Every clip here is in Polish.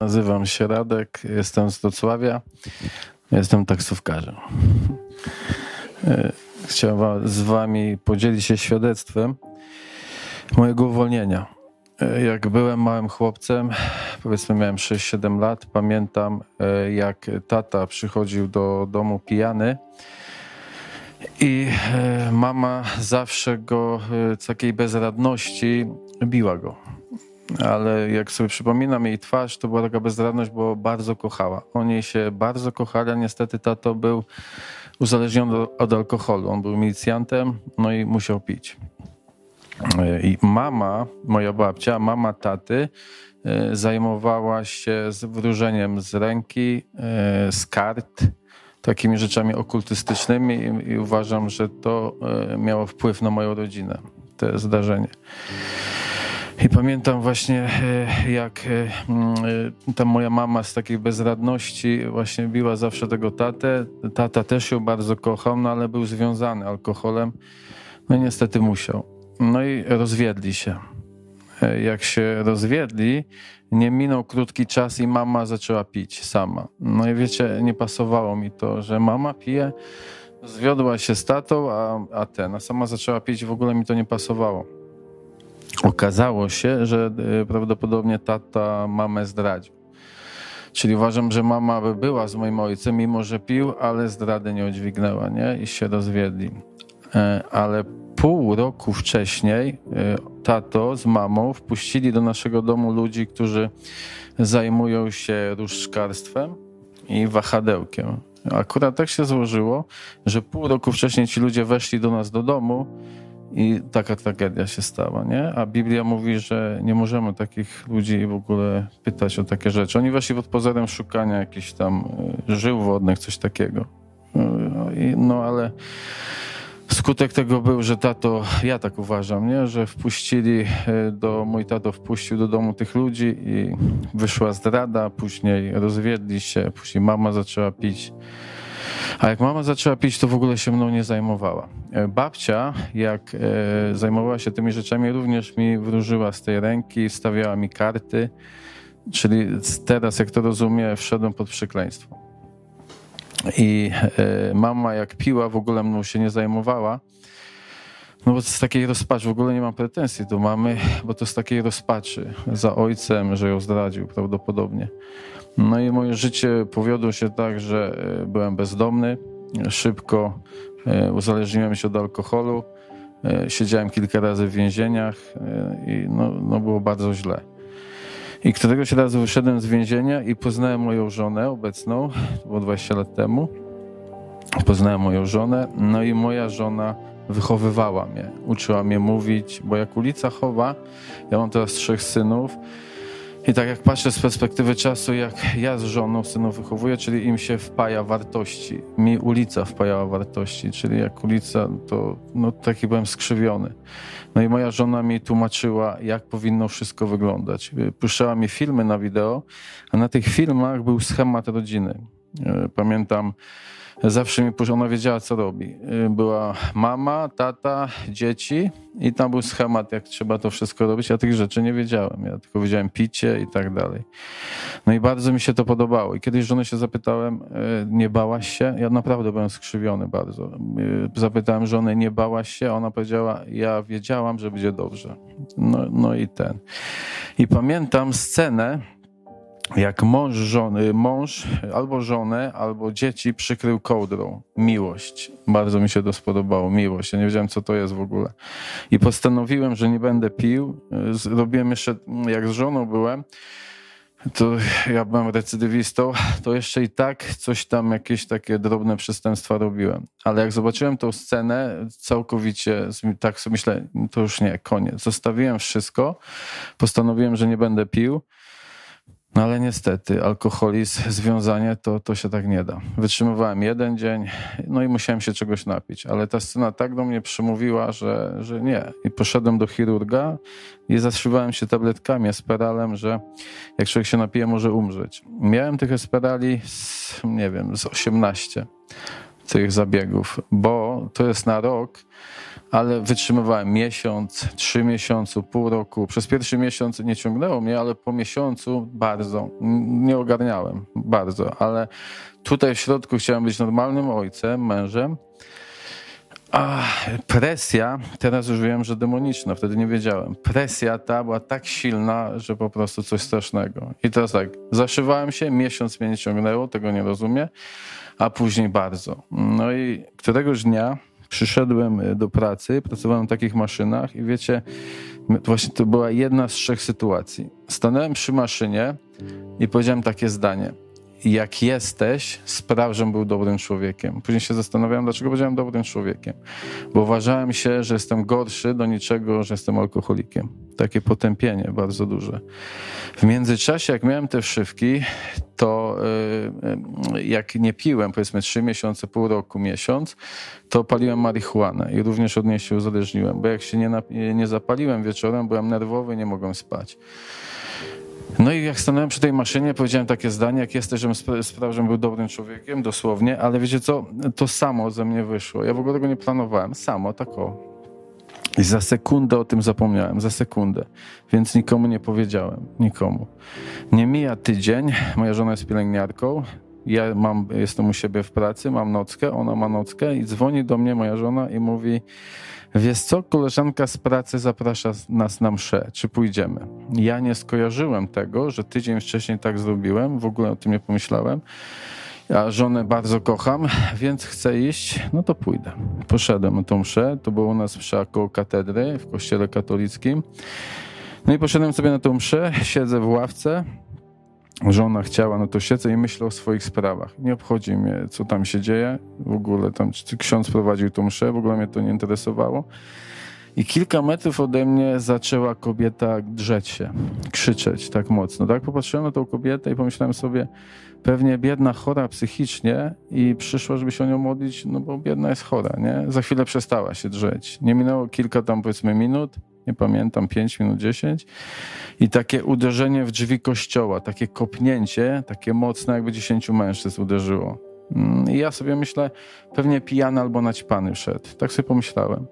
Nazywam się Radek, jestem z Wrocławia, jestem taksówkarzem. E, chciałem z wami podzielić się świadectwem mojego uwolnienia. E, jak byłem małym chłopcem, powiedzmy miałem 6-7 lat, pamiętam e, jak tata przychodził do domu pijany i mama zawsze go z takiej bezradności biła go ale jak sobie przypominam jej twarz, to była taka bezradność, bo bardzo kochała. Oni się bardzo kochali, a niestety tato był uzależniony od alkoholu. On był milicjantem, no i musiał pić. I mama, moja babcia, mama taty, e, zajmowała się wróżeniem z ręki, e, z kart, takimi rzeczami okultystycznymi i uważam, że to e, miało wpływ na moją rodzinę, to zdarzenie. I pamiętam właśnie, e, jak e, mm, e, ta moja mama z takiej bezradności właśnie biła zawsze tego tatę. Tata też ją bardzo kochał, no ale był związany alkoholem. No i niestety musiał. No i rozwiedli się. Jak się rozwiedli, nie minął krótki czas i mama zaczęła pić sama. No i wiecie, nie pasowało mi to, że mama pije, zwiodła się z tatą, a, a ten, a sama zaczęła pić, w ogóle mi to nie pasowało. Okazało się, że e, prawdopodobnie tata mamę zdradził. Czyli uważam, że mama by była z moim ojcem, mimo że pił, ale zdrady nie udźwignęła, nie? I się rozwiedli. E, ale pół roku wcześniej e, tato z mamą wpuścili do naszego domu ludzi, którzy zajmują się różdżkarstwem i wahadełkiem. Akurat tak się złożyło, że pół roku wcześniej ci ludzie weszli do nas do domu i taka tragedia się stała, nie? A Biblia mówi, że nie możemy takich ludzi w ogóle pytać o takie rzeczy. Oni weszli pod pozorem szukania jakichś tam e, żył wodnych, coś takiego. No, no ale skutek tego był, że tato, ja tak uważam, nie? Że wpuścili e, do, mój tato wpuścił do domu tych ludzi i wyszła zdrada, później rozwiedli się, później mama zaczęła pić. A jak mama zaczęła pić, to w ogóle się mną nie zajmowała. E, babcia, jak e, zajmowała się tymi rzeczami, również mi wróżyła z tej ręki, stawiała mi karty. Czyli teraz, jak to rozumiem, wszedłem pod przekleństwo. I e, mama, jak piła, w ogóle mną się nie zajmowała. No bo z takiej rozpaczy, w ogóle nie mam pretensji do mamy, bo to z takiej rozpaczy za ojcem, że ją zdradził prawdopodobnie. No i moje życie powiodło się tak, że e, byłem bezdomny, szybko e, uzależniłem się od alkoholu, e, siedziałem kilka razy w więzieniach i no, no było bardzo źle. I któregoś razu wyszedłem z więzienia i poznałem moją żonę obecną, to było 20 lat temu. Poznałem moją żonę, no i moja żona wychowywała mnie, uczyła mnie mówić, bo jak ulica chowa, ja mam teraz trzech synów, i tak jak patrzę z perspektywy czasu, jak ja z żoną synów wychowuję, czyli im się wpaja wartości. Mi ulica wpajała wartości, czyli jak ulica, to no, taki byłem skrzywiony. No i moja żona mi tłumaczyła, jak powinno wszystko wyglądać. Puszczała mi filmy na wideo, a na tych filmach był schemat rodziny. E, pamiętam, zawsze mi ona wiedziała, co robi. Y, była mama, tata, dzieci i tam był schemat, jak trzeba to wszystko robić. Ja tych rzeczy nie wiedziałem. Ja tylko wiedziałem picie i tak dalej. No i bardzo mi się to podobało. I kiedyś żonę się zapytałem, y, nie bałaś się? Ja naprawdę byłem skrzywiony bardzo. Y, zapytałem żonę, nie bałaś się? Ona powiedziała, ja wiedziałam, że będzie dobrze. No, no i ten. I pamiętam scenę, jak mąż, żony, mąż albo żonę, albo dzieci przykrył kołdrą. Miłość. Bardzo mi się to spodobało. Miłość. Ja nie wiedziałem, co to jest w ogóle. I postanowiłem, że nie będę pił. Zrobiłem jeszcze, jak z żoną byłem, to ja byłem recydywistą, to jeszcze i tak coś tam, jakieś takie drobne przestępstwa robiłem. Ale jak zobaczyłem tą scenę, całkowicie tak sobie myślę, to już nie, koniec. Zostawiłem wszystko, postanowiłem, że nie będę pił. No ale niestety, alkoholizm, związanie, to, to się tak nie da. Wytrzymywałem jeden dzień, no i musiałem się czegoś napić, ale ta scena tak do mnie przemówiła, że, że nie. I poszedłem do chirurga i zaszywałem się tabletkami, esperalem, że jak człowiek się napije, może umrzeć. Miałem tych esperali, z, nie wiem, z 18. tych zabiegów, bo to jest na rok, ale wytrzymywałem miesiąc, trzy miesiące, pół roku. Przez pierwszy miesiąc nie ciągnęło mnie, ale po miesiącu bardzo. Nie ogarniałem bardzo, ale tutaj w środku chciałem być normalnym ojcem, mężem. A presja, teraz już wiem, że demoniczna, wtedy nie wiedziałem. Presja ta była tak silna, że po prostu coś strasznego. I teraz tak, zaszywałem się, miesiąc mnie nie ciągnęło, tego nie rozumiem, a później bardzo. No i któregoś dnia przyszedłem e, do pracy, pracowałem w takich maszynach i wiecie, właśnie to była jedna z trzech sytuacji. Stanąłem przy maszynie i powiedziałem takie zdanie. Jak jesteś, spraw, żebym był dobrym człowiekiem. Później się zastanawiałem, dlaczego powiedziałem dobrym człowiekiem. Bo uważałem się, że jestem gorszy do niczego, że jestem alkoholikiem. Takie potępienie bardzo duże. W międzyczasie, jak miałem te wszywki, to y, y, jak nie piłem, powiedzmy trzy miesiące, pół roku, miesiąc, to paliłem marihuanę i również od niej się uzależniłem, bo jak się nie, nie zapaliłem wieczorem, byłem nerwowy, nie mogłem spać. No i jak stanąłem przy tej maszynie, powiedziałem takie zdanie, jak jesteś, żebym sprawdził, żebym był dobrym człowiekiem, dosłownie, ale wiecie co, to samo ze mnie wyszło. Ja w ogóle tego nie planowałem, samo, tak o. I za sekundę o tym zapomniałem, za sekundę. Więc nikomu nie powiedziałem, nikomu. Nie mija tydzień, moja żona jest pielęgniarką, ja mam, jestem u siebie w pracy, mam nockę, ona ma nockę i dzwoni do mnie moja żona i mówi wiesz co, koleżanka z pracy zaprasza nas na mszę, czy pójdziemy? Ja nie skojarzyłem tego, że tydzień wcześniej tak zrobiłem, w ogóle o tym nie pomyślałem. Ja żonę bardzo kocham, więc chcę iść, no to pójdę. Poszedłem na tą mszę, to było u nas msza koło katedry w kościele katolickim. No i poszedłem sobie na tą mszę, siedzę w ławce, żona chciała, no to siedzę i myślę o swoich sprawach. Nie obchodzi mnie, co tam się dzieje, w ogóle tam, czy ksiądz prowadził tą mszę, w ogóle mnie to nie interesowało. I kilka metrów ode mnie zaczęła kobieta drzeć się, krzyczeć tak mocno. Tak popatrzyłem na tą kobietę i pomyślałem sobie, pewnie biedna, chora psychicznie i przyszła, żeby się o nią modlić, no bo biedna jest chora, nie? Za chwilę przestała się drzeć. Nie minęło kilka tam powiedzmy minut, nie pamiętam, 5 minut, 10 i takie uderzenie w drzwi kościoła, takie kopnięcie, takie mocne, jakby 10 mężczyzn uderzyło. Mm, I ja sobie myślę, pewnie pijany albo naćpany wszedł. Tak sobie pomyślałem.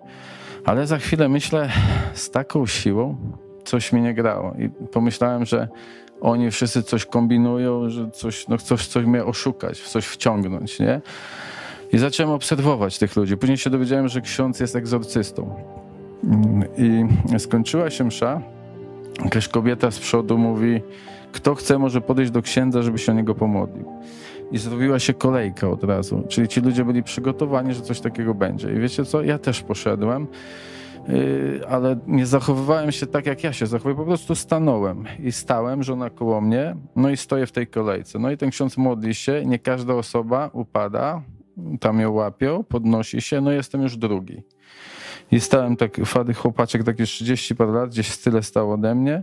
Ale za chwilę myślę, z taką siłą coś mi nie grało. I pomyślałem, że oni wszyscy coś kombinują, że coś, no coś, coś mnie oszukać, w coś wciągnąć, nie? I zacząłem obserwować tych ludzi. Później się dowiedziałem, że ksiądz jest egzorcystą. I skończyła się msza. Jakaś kobieta z przodu mówi, kto chce, może podejść do księdza, żeby się o niego pomodlił. I zrobiła się kolejka od razu. Czyli ci ludzie byli przygotowani, że coś takiego będzie. I wiecie co? Ja też poszedłem. Yy, ale nie zachowywałem się tak, jak ja się zachowuję. Po prostu stanąłem i stałem, żona koło mnie, no i stoję w tej kolejce. No i ten ksiądz modli się, nie każda osoba upada, tam ją łapią, podnosi się, no jestem już drugi. I stałem tak, fady chłopaczek, takie 30 parę lat, gdzieś tyle stał ode mnie.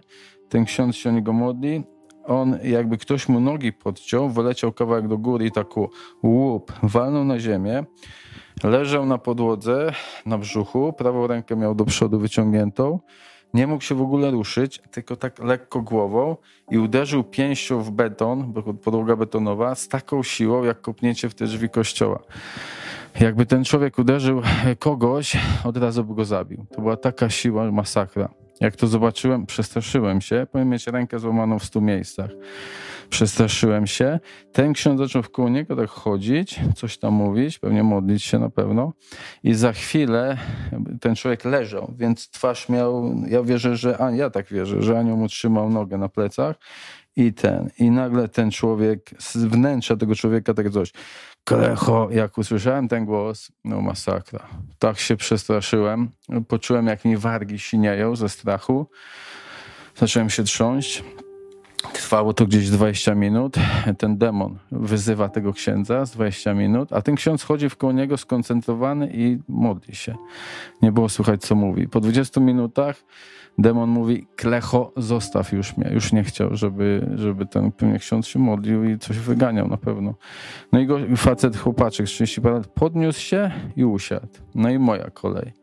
Ten ksiądz się o niego modli. On, jakby ktoś mu nogi podciął, wyleciał kawałek do góry i tak łup, walnął na ziemię. Leżał na podłodze, na brzuchu, prawą rękę miał do przodu wyciągniętą. Nie mógł się w ogóle ruszyć, tylko tak lekko głową i uderzył pięścią w beton, podłoga betonowa, z taką siłą, jak kopnięcie w te drzwi kościoła. Jakby ten człowiek uderzył kogoś, od razu by go zabił. To była taka siła, masakra. Jak to zobaczyłem, przestraszyłem się. Powinien mieć rękę złamaną w stu miejscach. Przestraszyłem się. Ten ksiądz zaczął wkoło niego tak chodzić, coś tam mówić, pewnie modlić się na pewno. I za chwilę ten człowiek leżał, więc twarz miał, ja wierzę, że, a ja tak wierzę, że anioł mu trzymał nogę na plecach i ten, i nagle ten człowiek, z wnętrza tego człowieka tak coś, Klecho, jak usłyszałem ten głos, no masakra. Tak się przestraszyłem. Poczułem, jak mi wargi sinieją ze strachu. Zacząłem się trząść. Trwało to gdzieś 20 minut. Ten demon wyzywa tego księdza z 20 minut, a ten ksiądz chodzi w koło niego skoncentrowany i modli się. Nie było słychać, co mówi. Po 20 minutach demon mówi, klecho, zostaw już mnie. Już nie chciał, żeby, żeby ten pewnie ksiądz się modlił i coś wyganiał na pewno. No i go, facet, chłopaczek 30 lat podniósł się i usiadł. No i moja kolej.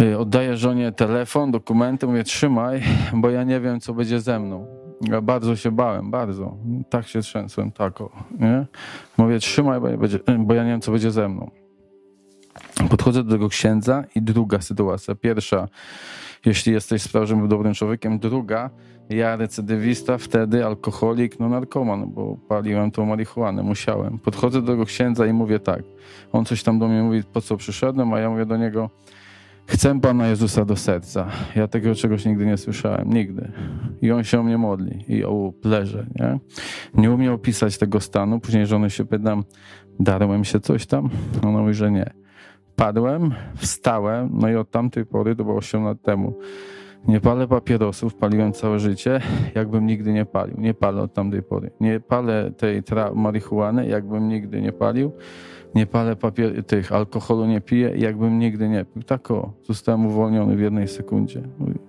Y, oddaję żonie telefon, dokumenty, mówię trzymaj, bo ja nie wiem, co będzie ze mną. Ja bardzo się bałem, bardzo. Tak się trzęsłem, tak o, nie? Mówię, trzymaj, bo, będzie, bo ja nie wiem, co będzie ze mną. Podchodzę do tego księdza i druga sytuacja. Pierwsza, jeśli jesteś sprawdzym dobrym człowiekiem. Druga, ja recydywista, wtedy alkoholik, no narkoman, bo paliłem tą marihuanę, musiałem. Podchodzę do tego księdza i mówię tak. On coś tam do mnie mówi, po co przyszedłem, a ja mówię do niego, chcę Pana Jezusa do serca. Ja tego czegoś nigdy nie słyszałem, nigdy. I on się o mnie modli i o pleże, nie? Nie umiał opisać tego stanu. Później żony się pytam, darłem się coś tam? Ona mówi, że nie. Padłem, wstałem, no i od tamtej pory, to było 8 lat temu, nie palę papierosów, paliłem całe życie, jakbym nigdy nie palił. Nie palę od tamtej pory. Nie palę tej marihuany, jakbym nigdy nie palił. Nie palę papier tych alkoholu, nie piję, jakbym nigdy nie pił. Tak o, zostałem uwolniony w jednej sekundzie,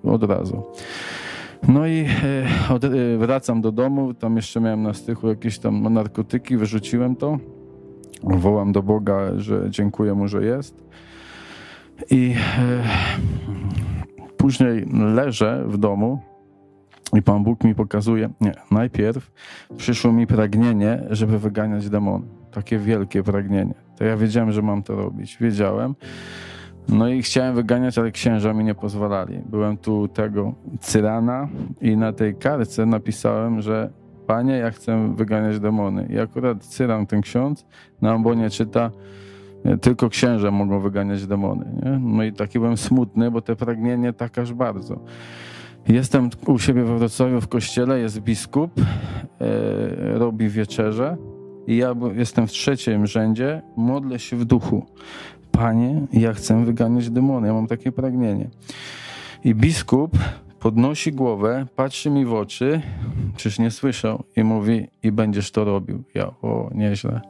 od razu. No i e, e, wracam do domu, tam jeszcze miałem na stychu jakieś tam narkotyki, wyrzuciłem to. Wołam do Boga, że dziękuję mu, że jest. I e, później leżę w domu i Pan Bóg mi pokazuje, nie, najpierw przyszło mi pragnienie, żeby wyganiać demony. Takie wielkie pragnienie. To ja wiedziałem, że mam to robić. Wiedziałem. No i chciałem wyganiać, ale księża mi nie pozwalali. Byłem tu tego cyrana i na tej kartce napisałem, że Panie, ja chcę wyganiać demony. I akurat cyran, ten ksiądz, na ambonie czyta, tylko księża mogą wyganiać demony. Nie? No i taki byłem smutny, bo te pragnienie tak aż bardzo. Jestem u siebie we Wrocławiu w kościele, jest biskup, e, robi wieczerze i ja jestem w trzecim rzędzie, modlę się w duchu. Panie, ja chcę wyganiać demony, ja mam takie pragnienie. I biskup podnosi głowę, patrzy mi w oczy, czyż nie słyszał i mówi, i będziesz to robił. Ja, o, nieźle.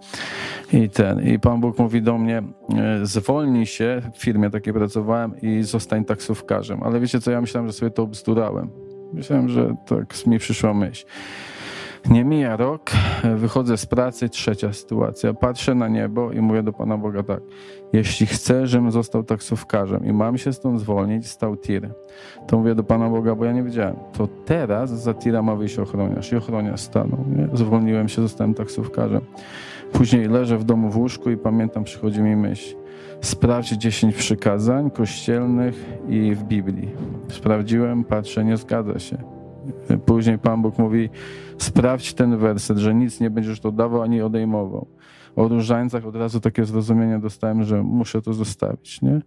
I ten, i Pan Bóg mówi do mnie, e, zwolnij się, w firmie takiej pracowałem i zostań taksówkarzem. Ale wiecie co, ja myślałem, że sobie to obzdurałem. Myślałem, że tak mi przyszła myśl. Nie mija rok, wychodzę z pracy, trzecia sytuacja. Patrzę na niebo i mówię do Pana Boga tak. Jeśli chcę, żebym został taksówkarzem i mam się stąd zwolnić, stał tir. To mówię do Pana Boga, bo ja nie wiedziałem. To teraz za tira ma wyjść ochroniarz. I ochroniarz stanął. Nie? Zwolniłem się, zostałem taksówkarzem. Później leżę w domu w łóżku i pamiętam, przychodzi mi myśl. Sprawdź 10 przykazań kościelnych i w Biblii. Sprawdziłem, patrzę, nie zgadza się. Później Pan Bóg mówi, sprawdź ten werset, że nic nie będziesz dodawał ani odejmował. O różańcach od razu takie zrozumienie dostałem, że muszę to zostawić, nie?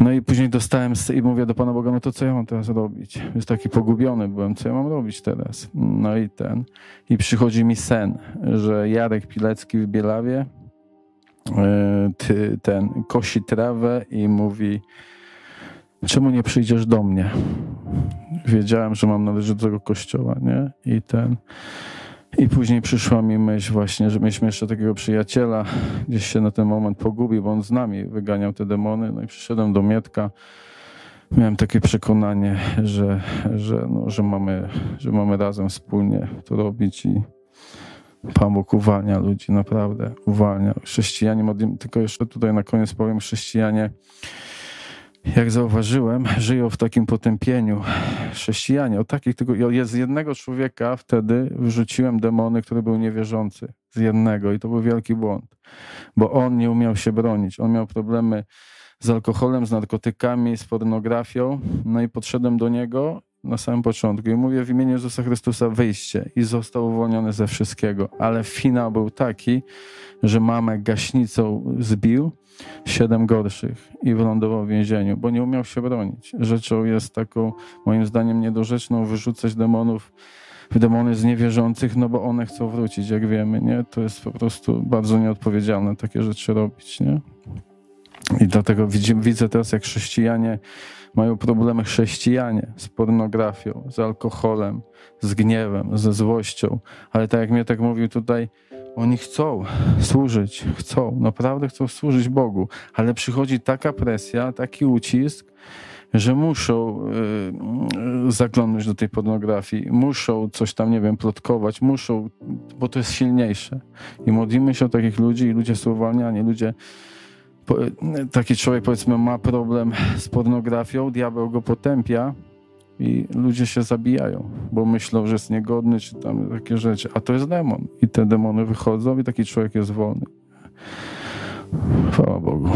No i później dostałem i mówię do Pana Boga, no to co ja mam teraz robić? Jest taki pogubiony byłem, co ja mam robić teraz? No i ten. I przychodzi mi sen, że Jarek Pilecki w Bielawie e, ten kosi trawę i mówi czemu nie przyjdziesz do mnie? Wiedziałem, że mam należeć do tego kościoła, nie? I ten... I później przyszła mi myśl właśnie, że mieliśmy jeszcze takiego przyjaciela, gdzieś się na ten moment pogubił, bo on z nami wyganiał te demony. No i przyszedłem do Mietka. Miałem takie przekonanie, że, że, no, że, mamy, że mamy razem wspólnie to robić i Pan Bóg uwalnia ludzi, naprawdę uwalnia. Chrześcijanie, tylko jeszcze tutaj na koniec powiem, chrześcijanie jak zauważyłem, żyją w takim potępieniu. Chrześcijanie, o takich tylko, z jednego człowieka wtedy wyrzuciłem demony, który był niewierzący. Z jednego i to był wielki błąd, bo on nie umiał się bronić. On miał problemy z alkoholem, z narkotykami, z pornografią. No i podszedłem do niego na samym początku i mówię w imieniu Jezusa Chrystusa wyjście i został uwolniony ze wszystkiego. Ale finał był taki, że mamę gaśnicą zbił, siedem gorszych i wylądował w więzieniu, bo nie umiał się bronić. Rzeczą jest taką, moim zdaniem, niedorzeczną wyrzucać demonów w demony z niewierzących, no bo one chcą wrócić, jak wiemy, nie? To jest po prostu bardzo nieodpowiedzialne takie rzeczy robić, nie? I dlatego widzimy, widzę teraz, jak chrześcijanie mają problemy chrześcijanie z pornografią, z alkoholem, z gniewem, ze złością. Ale tak jak mnie tak mówił tutaj, oni chcą służyć, chcą, naprawdę chcą służyć Bogu, ale przychodzi taka presja, taki ucisk, że muszą y, do tej pornografii, muszą coś tam, nie wiem, plotkować, muszą, bo to jest silniejsze. I modlimy się o takich ludzi i ludzie są uwalniani, ludzie taki człowiek powiedzmy ma problem z pornografią, diabeł go potępia, i ludzie się zabijają, bo myślą, że jest niegodny, czy tam takie rzeczy. A to jest demon. I te demony wychodzą i taki człowiek jest wolny. Chwała Bogu.